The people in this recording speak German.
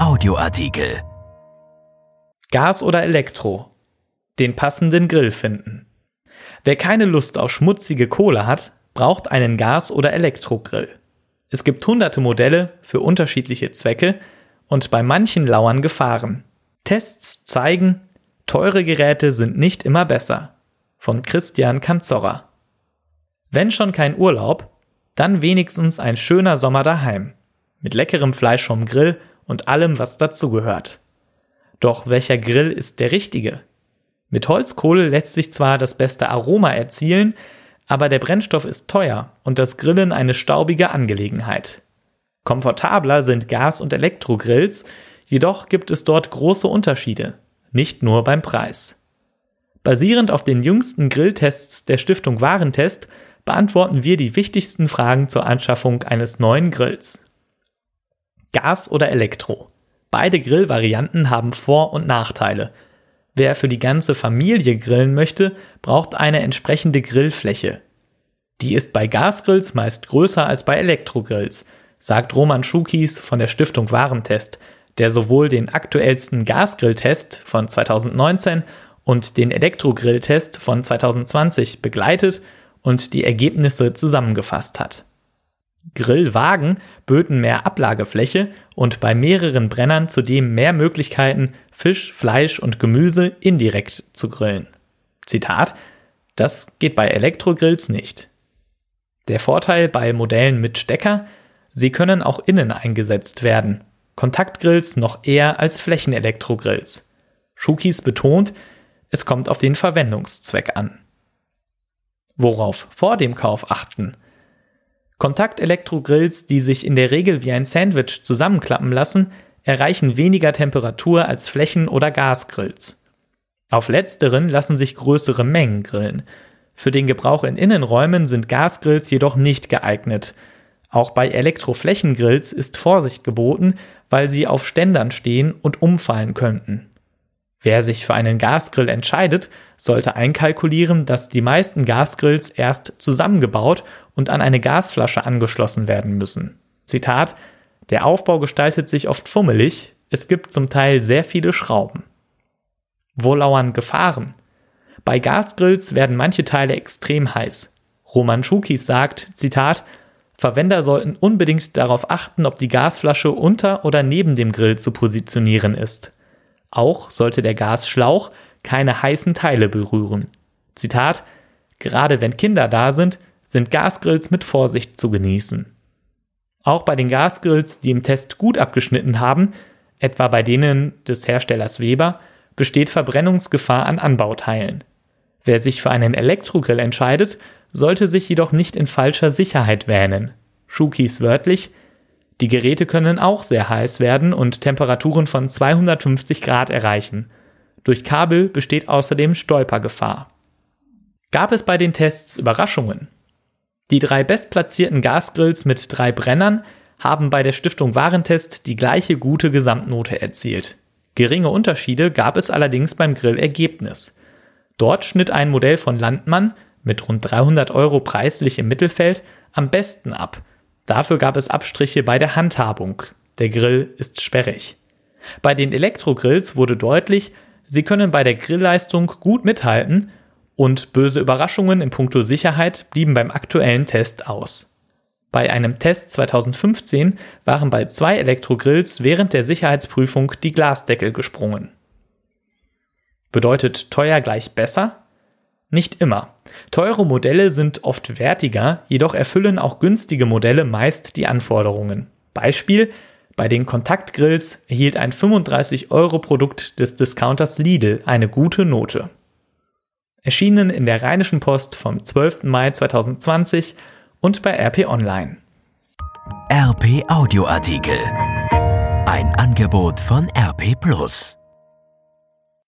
Audioartikel. Gas oder Elektro? Den passenden Grill finden. Wer keine Lust auf schmutzige Kohle hat, braucht einen Gas- oder Elektrogrill. Es gibt hunderte Modelle für unterschiedliche Zwecke und bei manchen lauern Gefahren. Tests zeigen, teure Geräte sind nicht immer besser. Von Christian Kanzorra. Wenn schon kein Urlaub, dann wenigstens ein schöner Sommer daheim. Mit leckerem Fleisch vom Grill und allem, was dazugehört. Doch welcher Grill ist der richtige? Mit Holzkohle lässt sich zwar das beste Aroma erzielen, aber der Brennstoff ist teuer und das Grillen eine staubige Angelegenheit. Komfortabler sind Gas- und Elektrogrills, jedoch gibt es dort große Unterschiede, nicht nur beim Preis. Basierend auf den jüngsten Grilltests der Stiftung Warentest beantworten wir die wichtigsten Fragen zur Anschaffung eines neuen Grills. Gas oder Elektro? Beide Grillvarianten haben Vor- und Nachteile. Wer für die ganze Familie grillen möchte, braucht eine entsprechende Grillfläche. Die ist bei Gasgrills meist größer als bei Elektrogrills, sagt Roman Schukis von der Stiftung Warentest, der sowohl den aktuellsten Gasgrilltest von 2019 und den Elektrogrilltest von 2020 begleitet und die Ergebnisse zusammengefasst hat. Grillwagen böten mehr Ablagefläche und bei mehreren Brennern zudem mehr Möglichkeiten, Fisch, Fleisch und Gemüse indirekt zu grillen. Zitat: Das geht bei Elektrogrills nicht. Der Vorteil bei Modellen mit Stecker: Sie können auch innen eingesetzt werden. Kontaktgrills noch eher als Flächenelektrogrills. Schukis betont, es kommt auf den Verwendungszweck an. Worauf vor dem Kauf achten? Kontaktelektrogrills, die sich in der Regel wie ein Sandwich zusammenklappen lassen, erreichen weniger Temperatur als Flächen- oder Gasgrills. Auf letzteren lassen sich größere Mengen grillen. Für den Gebrauch in Innenräumen sind Gasgrills jedoch nicht geeignet. Auch bei Elektroflächengrills ist Vorsicht geboten, weil sie auf Ständern stehen und umfallen könnten. Wer sich für einen Gasgrill entscheidet, sollte einkalkulieren, dass die meisten Gasgrills erst zusammengebaut und an eine Gasflasche angeschlossen werden müssen. Zitat: Der Aufbau gestaltet sich oft fummelig, es gibt zum Teil sehr viele Schrauben. Wo lauern Gefahren? Bei Gasgrills werden manche Teile extrem heiß. Roman Schukis sagt, Zitat, Verwender sollten unbedingt darauf achten, ob die Gasflasche unter oder neben dem Grill zu positionieren ist. Auch sollte der Gasschlauch keine heißen Teile berühren. Zitat: Gerade wenn Kinder da sind, sind Gasgrills mit Vorsicht zu genießen. Auch bei den Gasgrills, die im Test gut abgeschnitten haben, etwa bei denen des Herstellers Weber, besteht Verbrennungsgefahr an Anbauteilen. Wer sich für einen Elektrogrill entscheidet, sollte sich jedoch nicht in falscher Sicherheit wähnen. Schukis wörtlich, die Geräte können auch sehr heiß werden und Temperaturen von 250 Grad erreichen. Durch Kabel besteht außerdem Stolpergefahr. Gab es bei den Tests Überraschungen? Die drei bestplatzierten Gasgrills mit drei Brennern haben bei der Stiftung Warentest die gleiche gute Gesamtnote erzielt. Geringe Unterschiede gab es allerdings beim Grillergebnis. Dort schnitt ein Modell von Landmann mit rund 300 Euro preislich im Mittelfeld am besten ab Dafür gab es Abstriche bei der Handhabung. Der Grill ist sperrig. Bei den Elektrogrills wurde deutlich, sie können bei der Grillleistung gut mithalten und böse Überraschungen in puncto Sicherheit blieben beim aktuellen Test aus. Bei einem Test 2015 waren bei zwei Elektrogrills während der Sicherheitsprüfung die Glasdeckel gesprungen. Bedeutet teuer gleich besser? Nicht immer. Teure Modelle sind oft wertiger, jedoch erfüllen auch günstige Modelle meist die Anforderungen. Beispiel: Bei den Kontaktgrills erhielt ein 35-Euro-Produkt des Discounters Lidl eine gute Note. Erschienen in der Rheinischen Post vom 12. Mai 2020 und bei RP Online. RP Audioartikel. Ein Angebot von RP Plus.